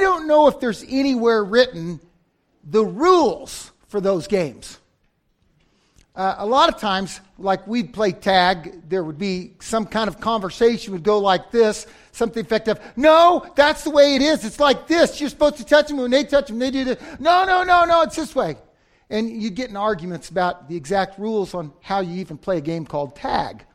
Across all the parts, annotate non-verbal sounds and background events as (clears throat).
I don't know if there's anywhere written the rules for those games. Uh, a lot of times, like we'd play tag, there would be some kind of conversation would go like this, something effective. No, that's the way it is. It's like this. You're supposed to touch them when they touch them. They do this. No, no, no, no. It's this way. And you'd get in arguments about the exact rules on how you even play a game called tag.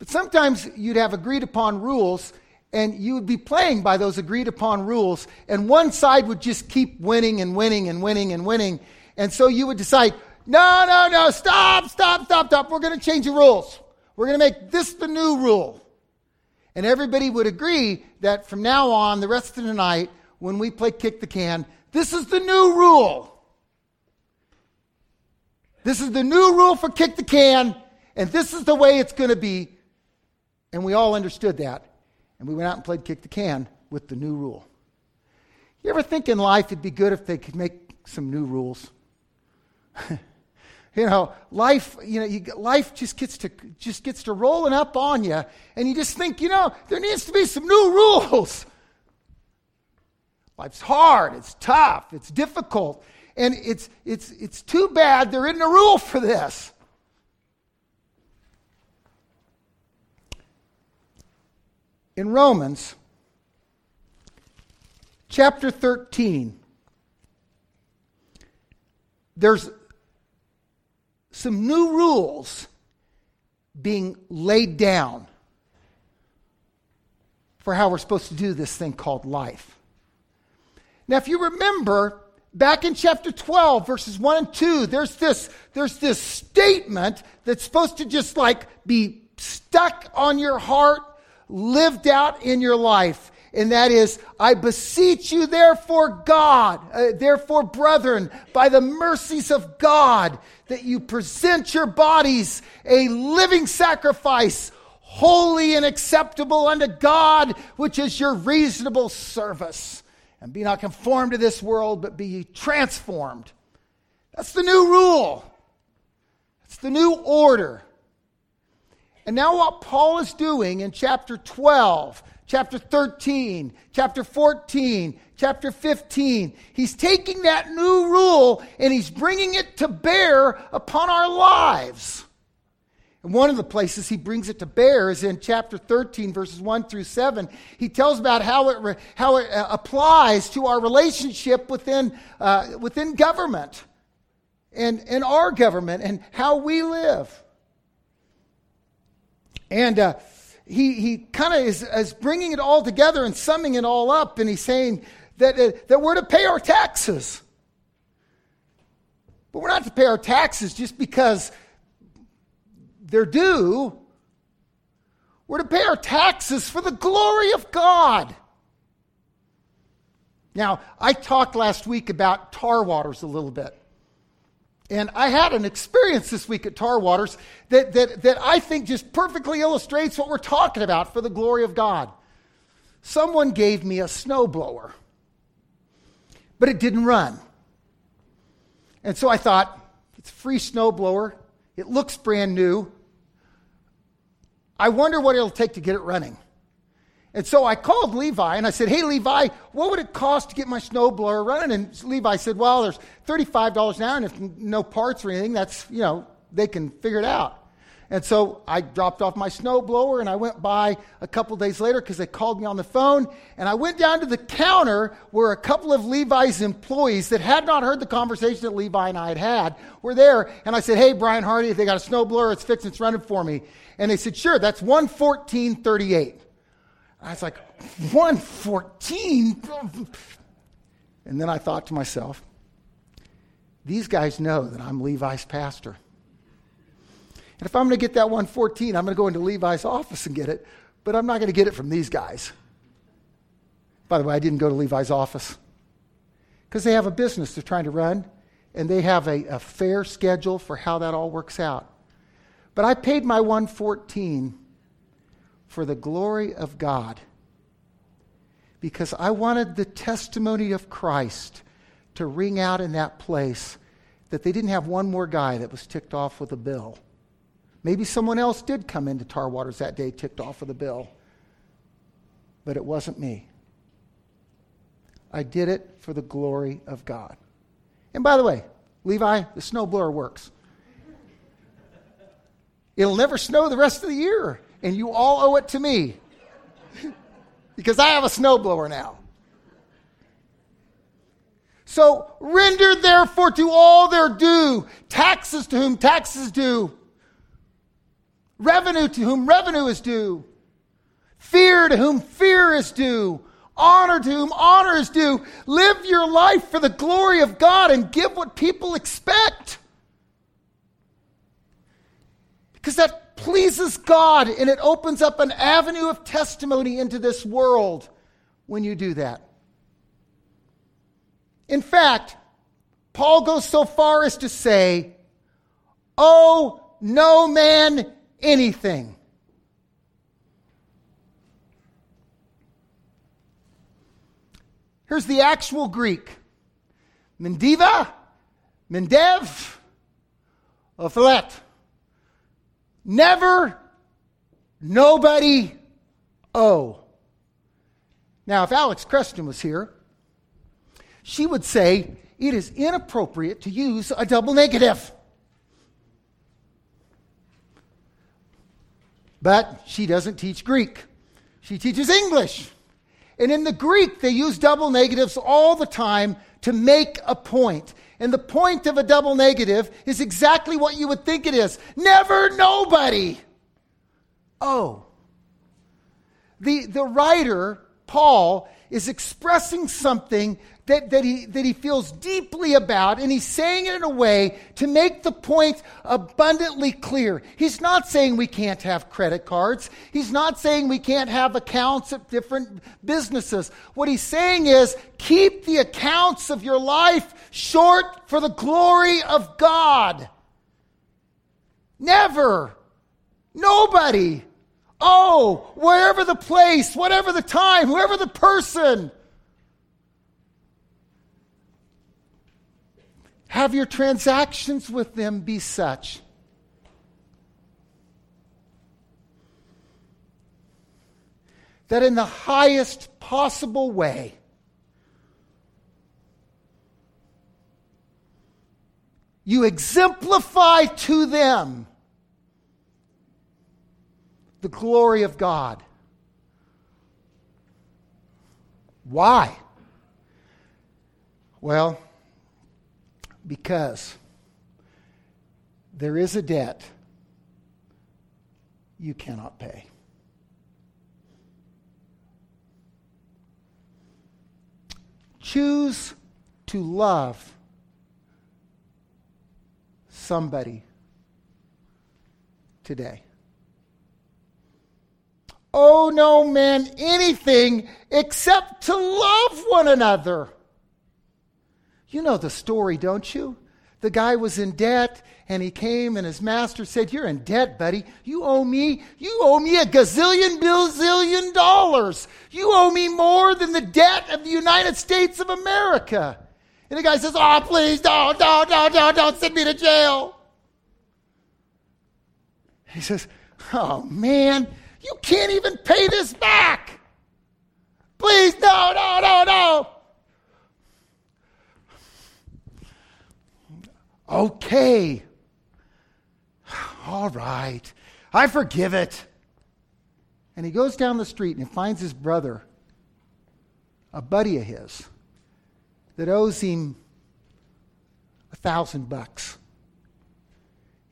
But sometimes you'd have agreed upon rules, and you would be playing by those agreed upon rules, and one side would just keep winning and winning and winning and winning. And so you would decide, no, no, no, stop, stop, stop, stop. We're going to change the rules. We're going to make this the new rule. And everybody would agree that from now on, the rest of the night, when we play kick the can, this is the new rule. This is the new rule for kick the can, and this is the way it's going to be. And we all understood that. And we went out and played kick the can with the new rule. You ever think in life it'd be good if they could make some new rules? (laughs) you know, life, you know, you, life just gets to just gets to rolling up on you, and you just think, you know, there needs to be some new (laughs) rules. Life's hard, it's tough, it's difficult, and it's it's it's too bad there isn't a rule for this. In Romans chapter 13, there's some new rules being laid down for how we're supposed to do this thing called life. Now, if you remember, back in chapter 12, verses 1 and 2, there's this, there's this statement that's supposed to just like be stuck on your heart, lived out in your life and that is, I beseech you, therefore, God, uh, therefore, brethren, by the mercies of God, that you present your bodies a living sacrifice, holy and acceptable unto God, which is your reasonable service. And be not conformed to this world, but be ye transformed. That's the new rule. It's the new order. And now, what Paul is doing in chapter 12 chapter 13, chapter 14, chapter 15. He's taking that new rule and he's bringing it to bear upon our lives. And one of the places he brings it to bear is in chapter 13, verses 1 through 7. He tells about how it, how it uh, applies to our relationship within, uh, within government and, and our government and how we live. And uh, he, he kind of is, is bringing it all together and summing it all up, and he's saying that, uh, that we're to pay our taxes. But we're not to pay our taxes just because they're due. We're to pay our taxes for the glory of God. Now, I talked last week about tar waters a little bit. And I had an experience this week at Tar Waters that, that, that I think just perfectly illustrates what we're talking about for the glory of God. Someone gave me a snowblower, but it didn't run. And so I thought, it's a free snowblower. It looks brand new. I wonder what it'll take to get it running. And so I called Levi and I said, Hey, Levi, what would it cost to get my snowblower running? And Levi said, Well, there's $35 an hour, and if no parts or anything, that's, you know, they can figure it out. And so I dropped off my snowblower and I went by a couple days later because they called me on the phone. And I went down to the counter where a couple of Levi's employees that had not heard the conversation that Levi and I had had were there. And I said, Hey, Brian Hardy, they got a snowblower, it's fixed, it's running for me. And they said, Sure, that's 11438. I was like, 114? And then I thought to myself, these guys know that I'm Levi's pastor. And if I'm going to get that 114, I'm going to go into Levi's office and get it, but I'm not going to get it from these guys. By the way, I didn't go to Levi's office because they have a business they're trying to run and they have a, a fair schedule for how that all works out. But I paid my 114 for the glory of God because I wanted the testimony of Christ to ring out in that place that they didn't have one more guy that was ticked off with a bill. Maybe someone else did come into Tar Waters that day ticked off with a bill, but it wasn't me. I did it for the glory of God. And by the way, Levi, the snowblower works. It'll never snow the rest of the year, and you all owe it to me (laughs) because I have a snowblower now. So render therefore to all their due, taxes to whom taxes due, revenue to whom revenue is due, fear to whom fear is due, honor to whom honor is due. Live your life for the glory of God and give what people expect. Because that pleases God and it opens up an avenue of testimony into this world when you do that. In fact, Paul goes so far as to say, Oh, no man anything. Here's the actual Greek Mendiva, Mendev, Ophelet. Never, nobody, oh. Now, if Alex Creston was here, she would say it is inappropriate to use a double negative. But she doesn't teach Greek, she teaches English. And in the Greek, they use double negatives all the time to make a point. And the point of a double negative is exactly what you would think it is never nobody. Oh. The, the writer, Paul, is expressing something that, that, he, that he feels deeply about, and he's saying it in a way to make the point abundantly clear. He's not saying we can't have credit cards. He's not saying we can't have accounts at different businesses. What he's saying is keep the accounts of your life short for the glory of God. Never. Nobody. Oh, wherever the place, whatever the time, whoever the person. Have your transactions with them be such. That in the highest possible way, you exemplify to them the glory of God. Why? Well, because there is a debt you cannot pay. Choose to love somebody today. Oh, no man anything except to love one another. You know the story, don't you? The guy was in debt and he came and his master said, You're in debt, buddy. You owe me, you owe me a gazillion billion dollars. You owe me more than the debt of the United States of America. And the guy says, Oh, please, don't, don't, don't, don't, don't send me to jail. He says, Oh, man, you can't even pay this back. Please, no, no, no, no. Okay. (sighs) All right. I forgive it. And he goes down the street and he finds his brother, a buddy of his, that owes him a thousand bucks.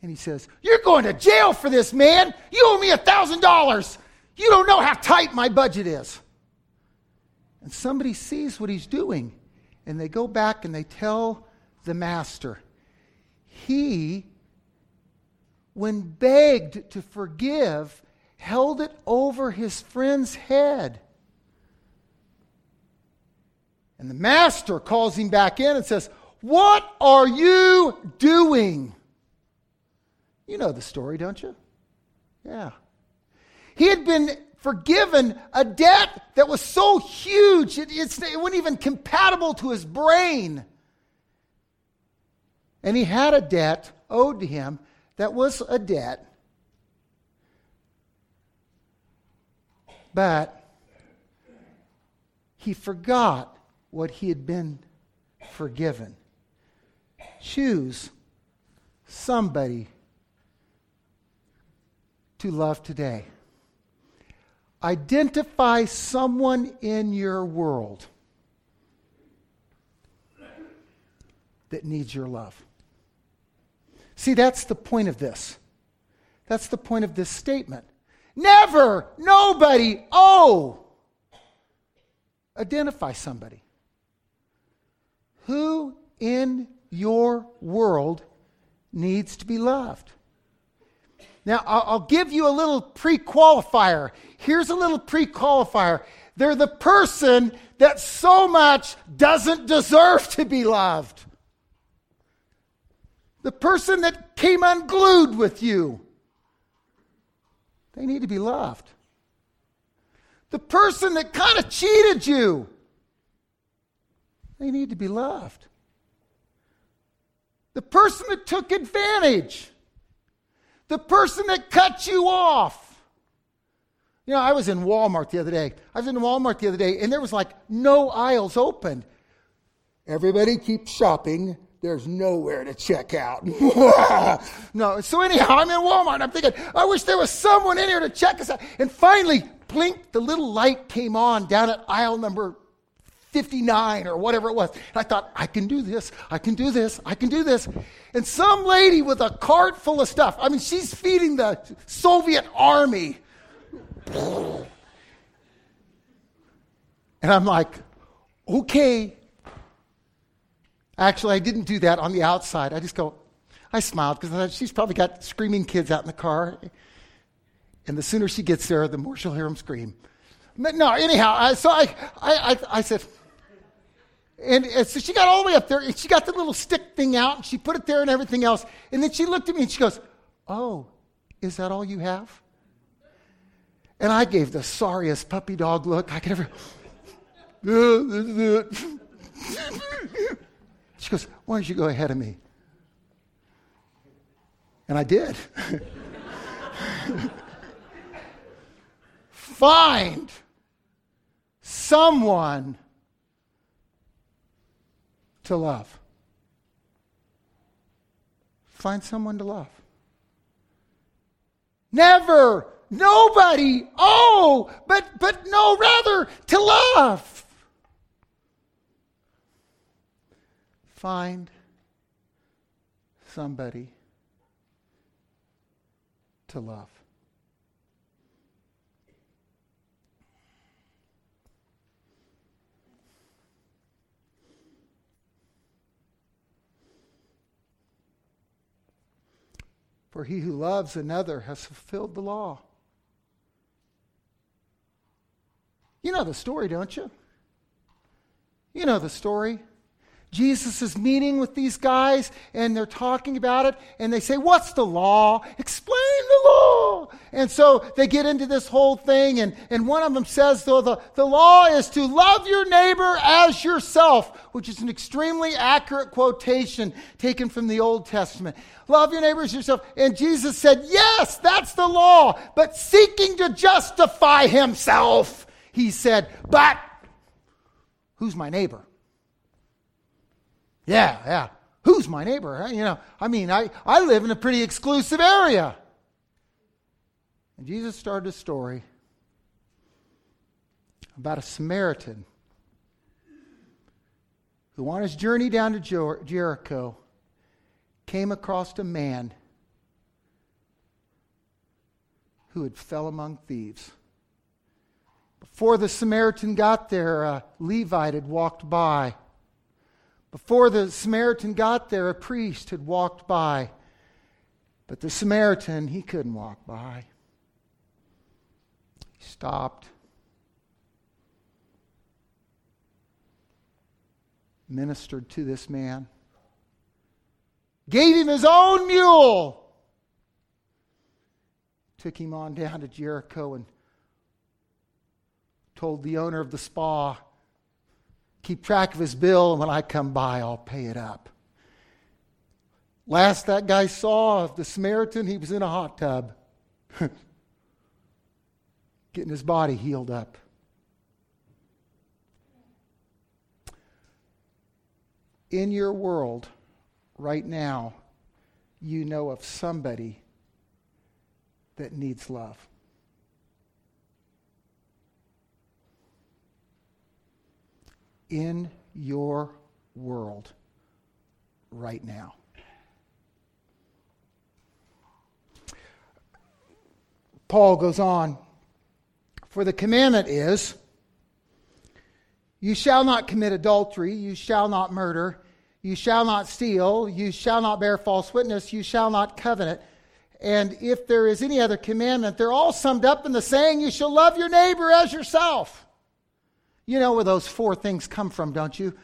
And he says, You're going to jail for this, man. You owe me a thousand dollars. You don't know how tight my budget is. And somebody sees what he's doing, and they go back and they tell the master he, when begged to forgive, held it over his friend's head. And the master calls him back in and says, What are you doing? You know the story, don't you? Yeah. He had been forgiven a debt that was so huge, it, it wasn't even compatible to his brain. And he had a debt owed to him that was a debt. But he forgot what he had been forgiven. Choose somebody to love today. Identify someone in your world that needs your love. See, that's the point of this. That's the point of this statement. Never, nobody, oh. Identify somebody. Who in your world needs to be loved? Now, I'll give you a little pre qualifier. Here's a little pre qualifier. They're the person that so much doesn't deserve to be loved. The person that came unglued with you. They need to be loved. The person that kind of cheated you. They need to be loved. The person that took advantage the person that cut you off. You know, I was in Walmart the other day. I was in Walmart the other day, and there was like no aisles open. Everybody keeps shopping. There's nowhere to check out. (laughs) no, so anyhow, I'm in Walmart. I'm thinking, I wish there was someone in here to check us out. And finally, blink, the little light came on down at aisle number 59 or whatever it was. And I thought, I can do this, I can do this, I can do this. And some lady with a cart full of stuff, I mean, she's feeding the Soviet army. And I'm like, okay. Actually, I didn't do that on the outside. I just go, I smiled because she's probably got screaming kids out in the car. And the sooner she gets there, the more she'll hear them scream. No, anyhow, I, so I, I, I, I said, and, and so she got all the way up there, and she got the little stick thing out, and she put it there and everything else. And then she looked at me and she goes, Oh, is that all you have? And I gave the sorriest puppy dog look I could ever. (laughs) (laughs) she goes, Why don't you go ahead of me? And I did. (laughs) Find someone to love. Find someone to love. Never, nobody, oh, but but no, rather to love. Find somebody to love. For he who loves another has fulfilled the law. You know the story, don't you? You know the story. Jesus is meeting with these guys and they're talking about it and they say, What's the law? Explain the law. And so they get into this whole thing and, and one of them says, though, the, the law is to love your neighbor as yourself, which is an extremely accurate quotation taken from the Old Testament. Love your neighbor as yourself. And Jesus said, Yes, that's the law, but seeking to justify himself, he said, But who's my neighbor? Yeah, yeah. Who's my neighbor? You know, I mean, I, I live in a pretty exclusive area. And Jesus started a story about a Samaritan who, on his journey down to Jer- Jericho, came across a man who had fell among thieves. Before the Samaritan got there, a Levite had walked by. Before the Samaritan got there, a priest had walked by. But the Samaritan, he couldn't walk by. He stopped, ministered to this man, gave him his own mule, took him on down to Jericho and told the owner of the spa, keep track of his bill, and when I come by, I'll pay it up. Last that guy saw of the Samaritan, he was in a hot tub, (laughs) getting his body healed up. in your world right now, you know of somebody that needs love. In your world right now. Paul goes on, for the commandment is, you shall not commit adultery, you shall not murder, you shall not steal, you shall not bear false witness, you shall not covet. And if there is any other commandment, they're all summed up in the saying, you shall love your neighbor as yourself. You know where those four things come from, don't you?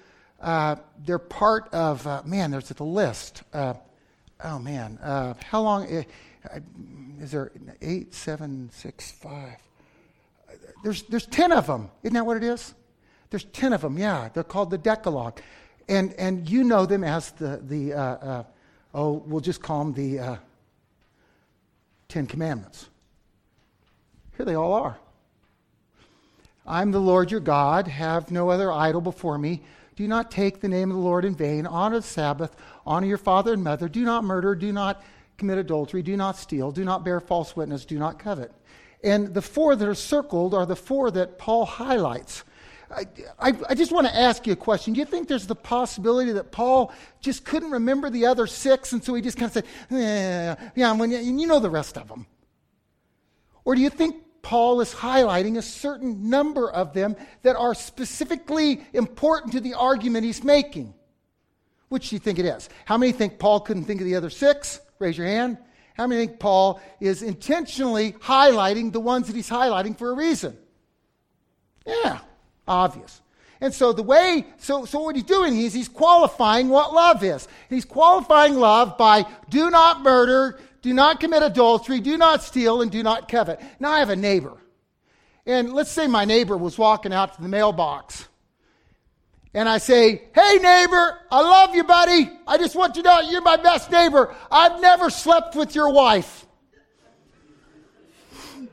Uh, they're part of, uh, man, there's the list. Uh, oh, man. Uh, how long is, uh, is there? Eight, seven, six, five. There's, there's 10 of them. Isn't that what it is? There's 10 of them, yeah. They're called the Decalogue. And, and you know them as the, the uh, oh, we'll just call them the Ten Commandments. Here they all are. I'm the Lord your God. Have no other idol before me. Do not take the name of the Lord in vain. Honor the Sabbath. Honor your father and mother. Do not murder. Do not commit adultery. Do not steal. Do not bear false witness. Do not covet. And the four that are circled are the four that Paul highlights. I, I, I, just want to ask you a question. Do you think there's the possibility that Paul just couldn't remember the other six, and so he just kind of said, eh, yeah, yeah, when you, you know the rest of them? Or do you think Paul is highlighting a certain number of them that are specifically important to the argument he's making? Which do you think it is? How many think Paul couldn't think of the other six? Raise your hand. How many think Paul is intentionally highlighting the ones that he's highlighting for a reason? Yeah, obvious. And so the way, so, so what he's doing is he's qualifying what love is. He's qualifying love by do not murder, do not commit adultery, do not steal, and do not covet. Now I have a neighbor. And let's say my neighbor was walking out to the mailbox. And I say, Hey neighbor, I love you, buddy. I just want you to know you're my best neighbor. I've never slept with your wife. (laughs)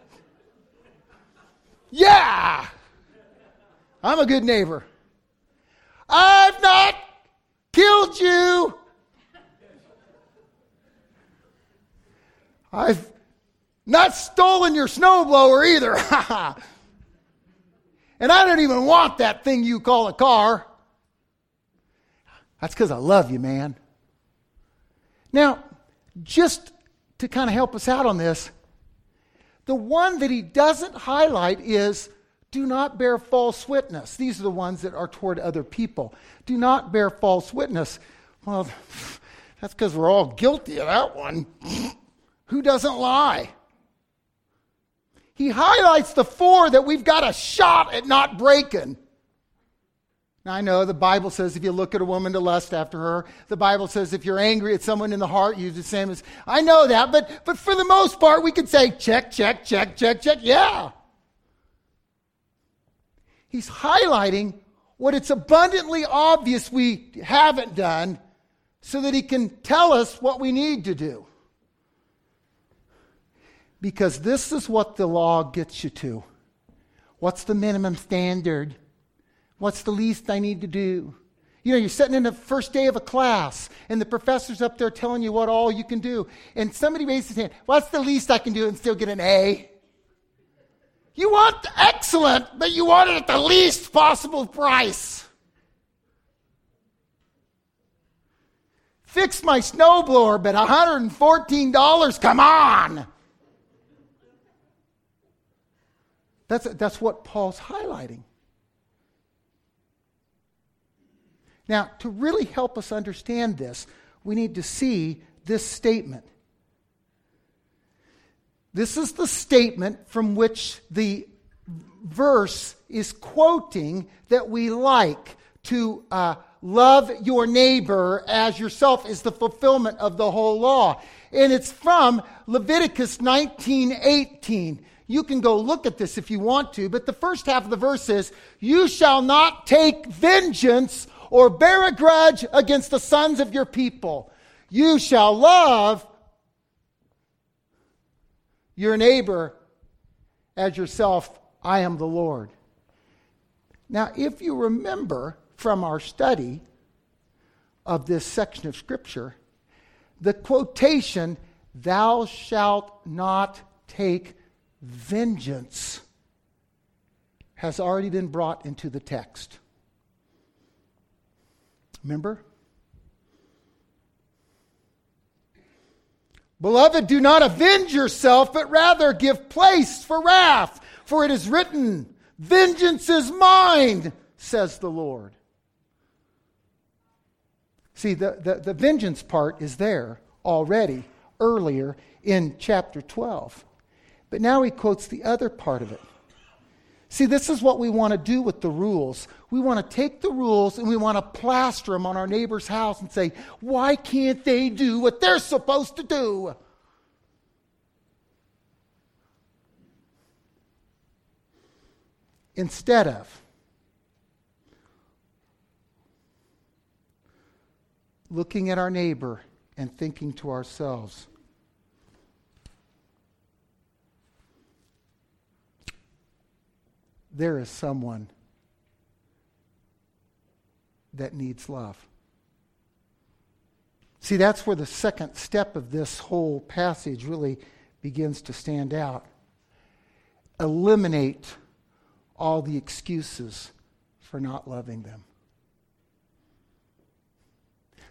yeah! I'm a good neighbor. I've not killed you. I've not stolen your snowblower either. (laughs) and I don't even want that thing you call a car. That's because I love you, man. Now, just to kind of help us out on this, the one that he doesn't highlight is do not bear false witness. These are the ones that are toward other people. Do not bear false witness. Well, (laughs) that's because we're all guilty of that one. (laughs) Who doesn't lie? He highlights the four that we've got a shot at not breaking. Now, I know the Bible says if you look at a woman to lust after her, the Bible says if you're angry at someone in the heart, you do the same as. I know that, but, but for the most part, we could say check, check, check, check, check. Yeah. He's highlighting what it's abundantly obvious we haven't done so that he can tell us what we need to do because this is what the law gets you to. What's the minimum standard? What's the least I need to do? You know, you're sitting in the first day of a class, and the professor's up there telling you what all you can do. And somebody raises his hand, What's the least I can do and still get an A? You want excellent, but you want it at the least possible price. Fix my snowblower, but $114, come on. That's, that's what Paul's highlighting. Now, to really help us understand this, we need to see this statement. This is the statement from which the verse is quoting that we like to uh, love your neighbor as yourself is the fulfillment of the whole law. And it's from Leviticus 19:18. You can go look at this if you want to, but the first half of the verse is, You shall not take vengeance or bear a grudge against the sons of your people. You shall love your neighbor as yourself. I am the Lord. Now, if you remember from our study, of this section of Scripture, the quotation, Thou shalt not take vengeance, has already been brought into the text. Remember? Beloved, do not avenge yourself, but rather give place for wrath. For it is written, Vengeance is mine, says the Lord. See, the, the, the, vengeance part is there already earlier in chapter 12. But now he quotes the other part of it. See, this is what we want to do with the rules. We want to take the rules and we want to plaster them on our neighbor's house and say, why can't they do what they're supposed to do? Instead of looking at our neighbor and thinking to ourselves, there is someone that needs love. See, that's where the second step of this whole passage really begins to stand out. Eliminate all the excuses for not loving them.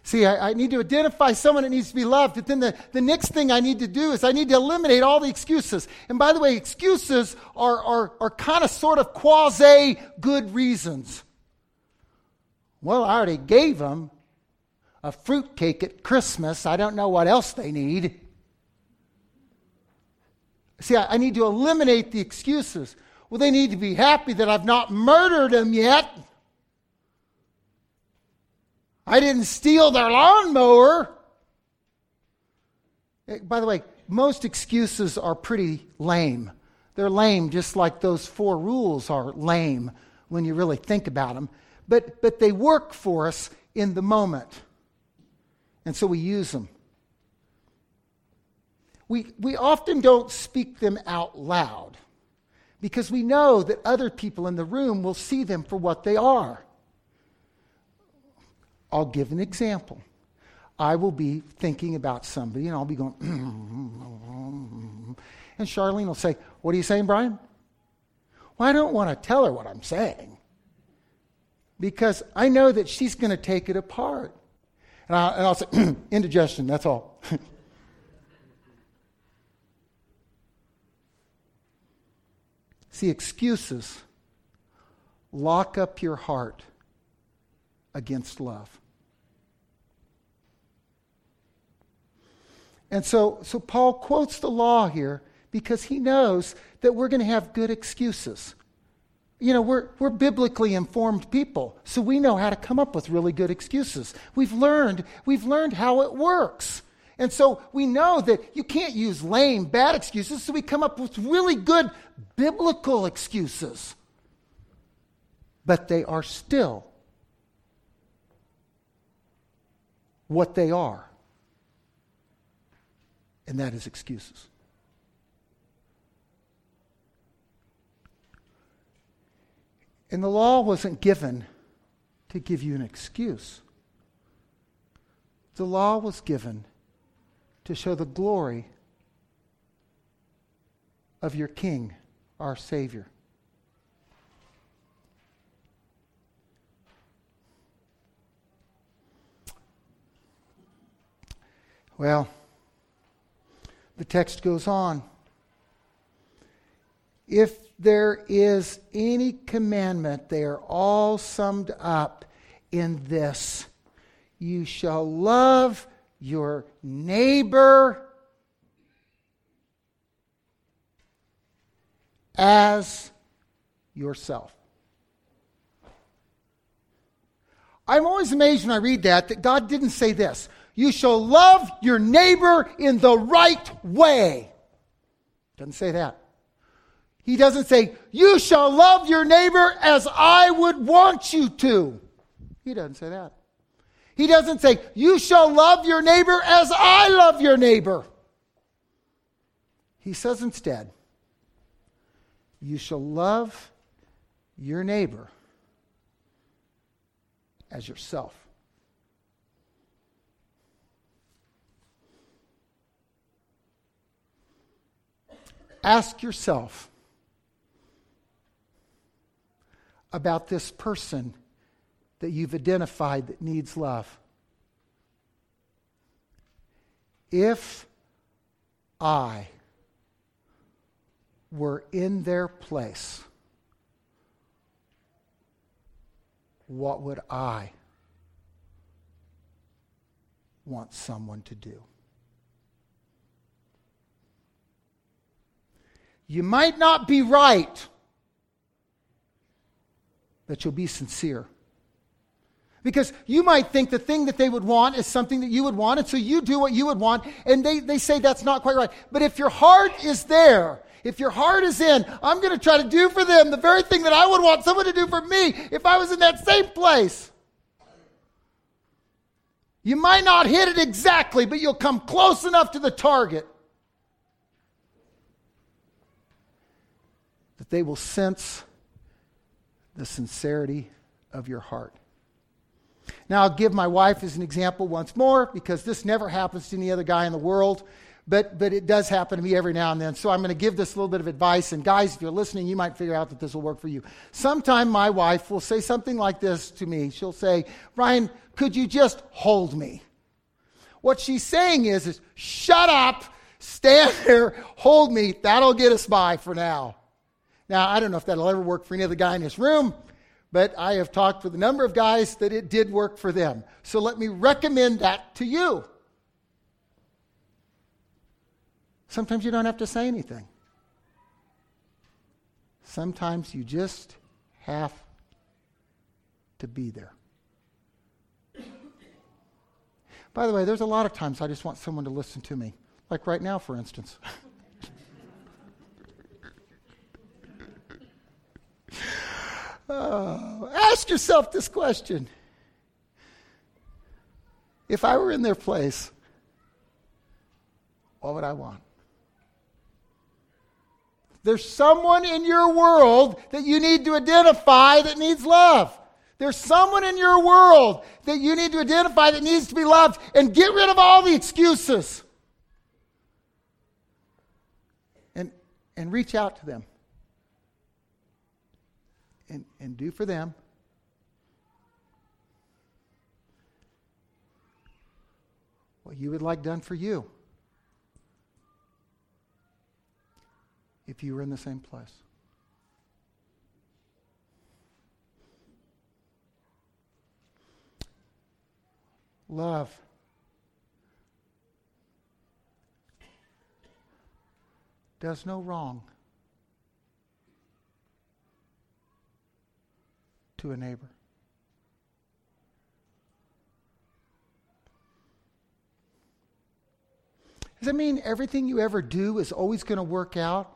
See, I, I, need to identify someone that needs to be loved, but then the, the next thing I need to do is I need to eliminate all the excuses. And by the way, excuses are, are, are kind of sort of quasi good reasons. Well, I already gave them a fruitcake at Christmas. I don't know what else they need. See, I, I need to eliminate the excuses. Well, they need to be happy that I've not murdered them yet. I didn't steal their lawnmower. Eh, by the way, most excuses are pretty lame. They're lame just like those four rules are lame when you really think about them. But, but they work for us in the moment. And so we use them. We, we often don't speak them out loud because we know that other people in the room will see them for what they are. I'll give an example. I will be thinking about somebody and I'll be going, (clears throat) and Charlene will say, What are you saying, Brian? Well, I don't want to tell her what I'm saying because I know that she's going to take it apart. And, I, and I'll say, (clears throat) indigestion, that's all. (laughs) See, excuses lock up your heart against love. And so, so Paul quotes the law here because he knows that we're going to have good excuses. You know, we're, we're biblically informed people, so we know how to come up with really good excuses. We've learned, we've learned how it works. And so we know that you can't use lame, bad excuses, so we come up with really good biblical excuses. But they are still what they are and that is excuses. And the law wasn't given to give you an excuse. The law was given to show the glory of your King, our Savior. Well, the text goes on. If there is any commandment, they are all summed up in this You shall love your neighbor as yourself. I'm always amazed when I read that that God didn't say this. You shall love your neighbor in the right way. Doesn't say that. He doesn't say, You shall love your neighbor as I would want you to. He doesn't say that. He doesn't say, You shall love your neighbor as I love your neighbor. He says instead, You shall love your neighbor as yourself. Ask yourself about this person that you've identified that needs love. If I were in their place, what would I want someone to do? You might not be right, but you'll be sincere. Because you might think the thing that they would want is something that you would want, and so you do what you would want, and they, they say that's not quite right. But if your heart is there, if your heart is in, I'm going to try to do for them the very thing that I would want someone to do for me if I was in that same place. You might not hit it exactly, but you'll come close enough to the target that they will sense the sincerity of your heart. Now, I'll give my wife as an example once more because this never happens to any other guy in the world, but, but it does happen to me every now and then. So I'm going to give this a little bit of advice. And guys, if you're listening, you might figure out that this will work for you. Sometime my wife will say something like this to me. She'll say, Brian, could you just hold me? What she's saying is, is shut up, stand there, hold me. That'll get us by for now. Now, I don't know if that'll ever work for any other guy in this room, but I have talked with a number of guys that it did work for them. So let me recommend that to you. Sometimes you don't have to say anything. Sometimes you just have to be there. By the way, there's a lot of times I just want someone to listen to me, like right now, for instance. (laughs) Uh, ask yourself this question. If I were in their place, what would I want? There's someone in your world that you need to identify that needs love. There's someone in your world that you need to identify that needs to be loved and get rid of all the excuses. And, and reach out to them and, and do for them what you would like done for you if you were in the same place. Love. Does no wrong. To a neighbor. Does that mean everything you ever do is always going to work out?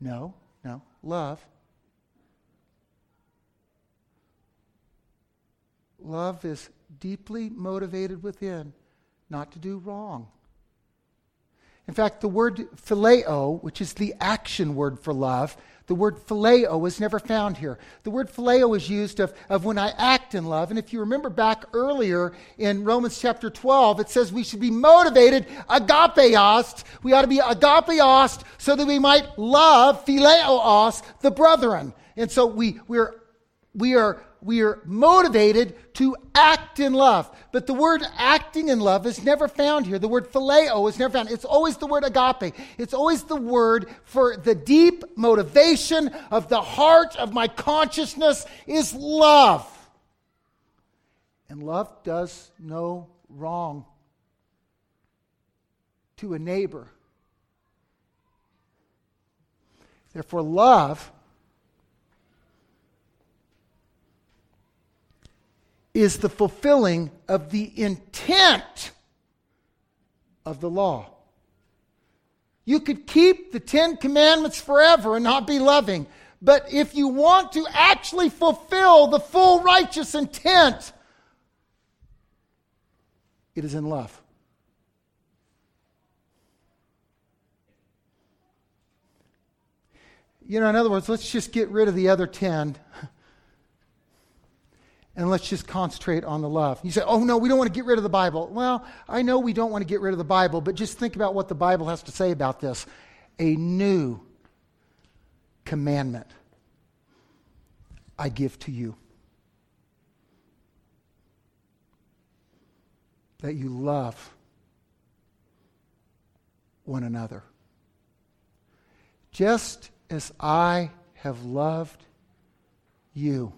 No, no. Love. Love is deeply motivated within not to do wrong. In fact, the word phileo, which is the action word for love, the word phileo is never found here. The word phileo is used of, of when I act in love. And if you remember back earlier in Romans chapter 12, it says we should be motivated agapeos. We ought to be agapeos so that we might love phileos, the brethren. And so we, we're, we are we are motivated to act in love. But the word acting in love is never found here. The word phileo is never found. It's always the word agape. It's always the word for the deep motivation of the heart of my consciousness is love. And love does no wrong to a neighbor. Therefore, love is the fulfilling of the intent of the law. You could keep the Ten Commandments forever and not be loving. But if you want to actually fulfill the full righteous intent, it is in love. You know, in other words, let's just get rid of the other 10 and let's just concentrate on the love. You say, oh no, we don't want to get rid of the Bible. Well, I know we don't want to get rid of the Bible, but just think about what the Bible has to say about this. A new commandment I give to you. That you love one another. Just as I have loved you,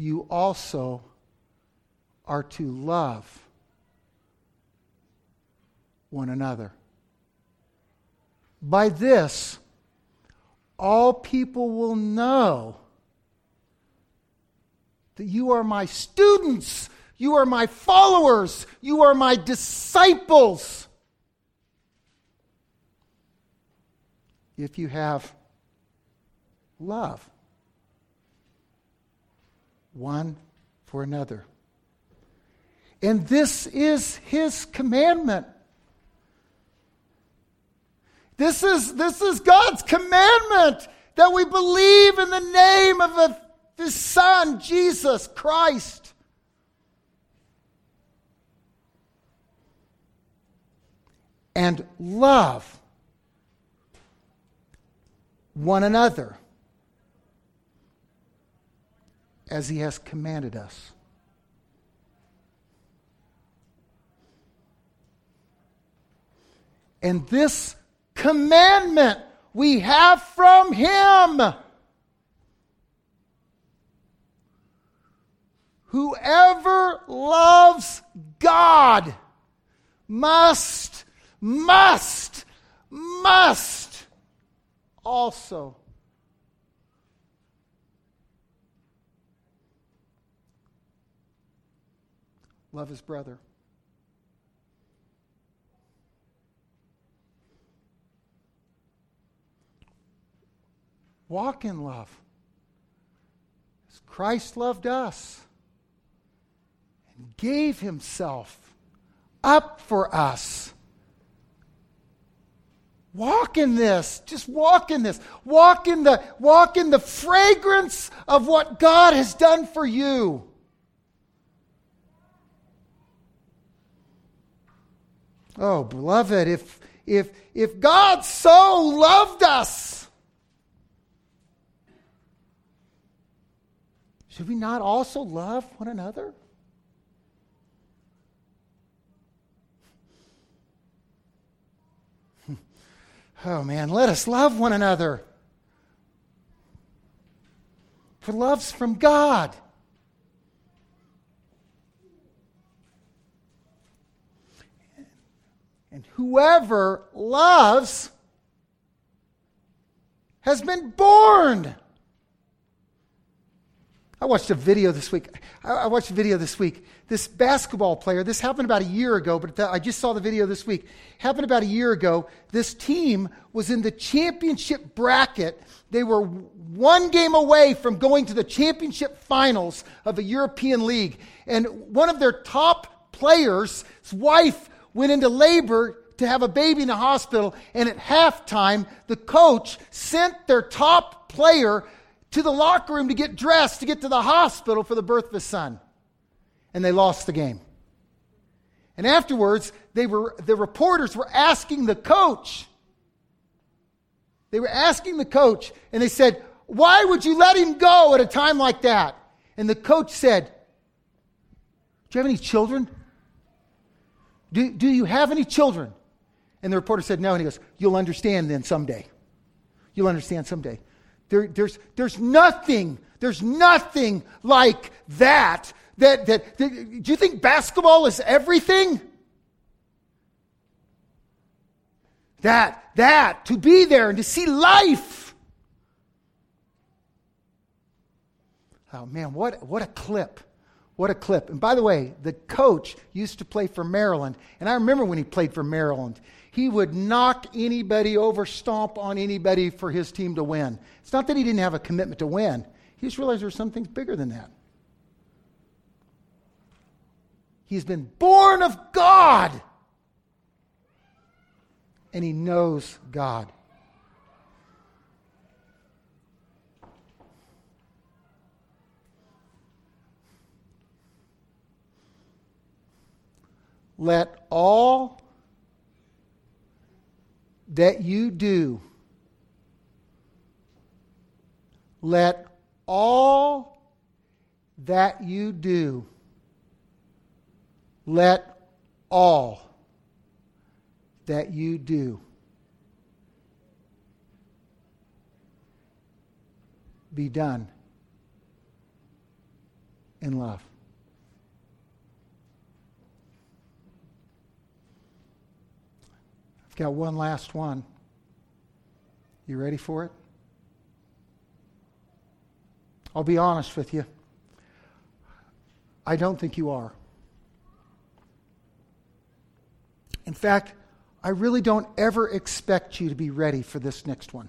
you also are to love one another. By this, all people will know that you are my students, you are my followers, you are my disciples. If you have love one for another. And this is his commandment. This is, this is God's commandment that we believe in the name of his Son, Jesus Christ. And love one another as he has commanded us. And this commandment we have from him. Whoever loves God must, must, must also love his brother. Walk in love. As Christ loved us and gave himself up for us. Walk in this. Just walk in this. Walk in the walk in the fragrance of what God has done for you. Oh, beloved, if if if God so loved us, Should we not also love one another? (laughs) oh man, let us love one another. For love's from God. And whoever loves has been born I watched a video this week. I watched a video this week. This basketball player, this happened about a year ago, but I just saw the video this week. Happened about a year ago. This team was in the championship bracket. They were one game away from going to the championship finals of a European league. And one of their top players' wife went into labor to have a baby in the hospital. And at halftime, the coach sent their top player to the locker room to get dressed to get to the hospital for the birth of his son. And they lost the game. And afterwards, they were, the reporters were asking the coach, they were asking the coach, and they said, Why would you let him go at a time like that? And the coach said, Do you have any children? Do, do you have any children? And the reporter said, No. And he goes, You'll understand then someday. You'll understand someday. There, there's, there's nothing, there's nothing like that, that, that, that. Do you think basketball is everything? That, that, to be there and to see life. Oh man, what, what a clip. What a clip. And by the way, the coach used to play for Maryland. And I remember when he played for Maryland he would knock anybody over, stomp on anybody for his team to win. It's not that he didn't have a commitment to win, he just realized there's something bigger than that. He's been born of God, and he knows God. Let all that you do let all that you do, let all that you do be done in love. I've got one last one. You ready for it? I'll be honest with you. I don't think you are. In fact, I really don't ever expect you to be ready for this next one.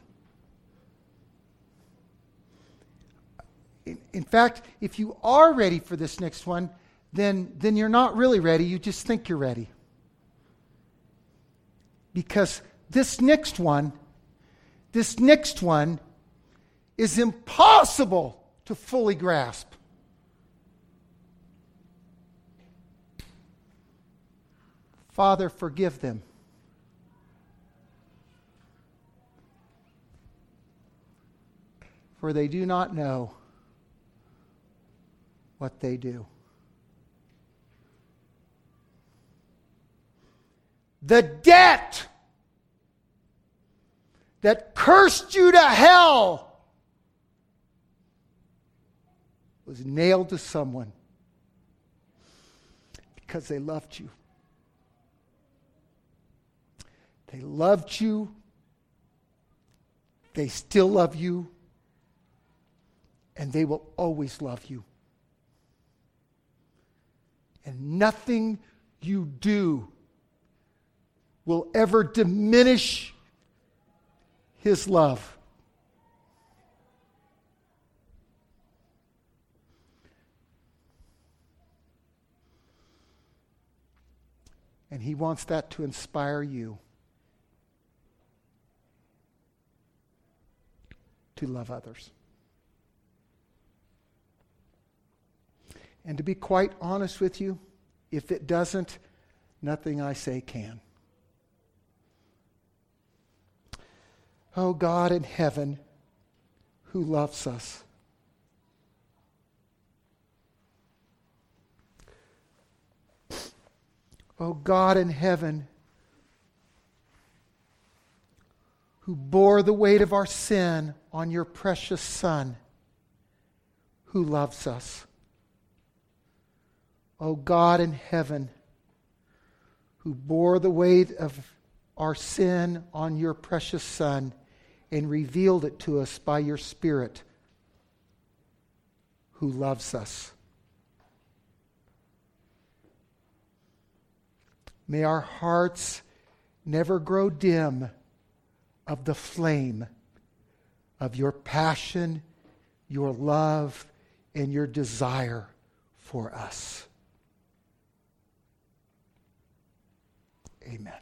In, in, fact, if you are ready for this next one, then, then you're not really ready. You just think you're ready. Because this next one, this next one is impossible to fully grasp. Father, forgive them. For they do not know what they do. The debt that cursed you to hell was nailed to someone because they loved you. They loved you. They still love you. And they will always love you. And nothing you do will ever diminish his love. And he wants that to inspire you to love others. And to be quite honest with you, if it doesn't, nothing I say can. Oh God in heaven, who loves us. Oh God in heaven, who bore the weight of our sin on your precious Son, who loves us. Oh God in heaven, who bore the weight of our sin on your precious Son and revealed it to us by your Spirit, who loves us. May our hearts never grow dim of the flame of your passion, your love, and your desire for us. Amen.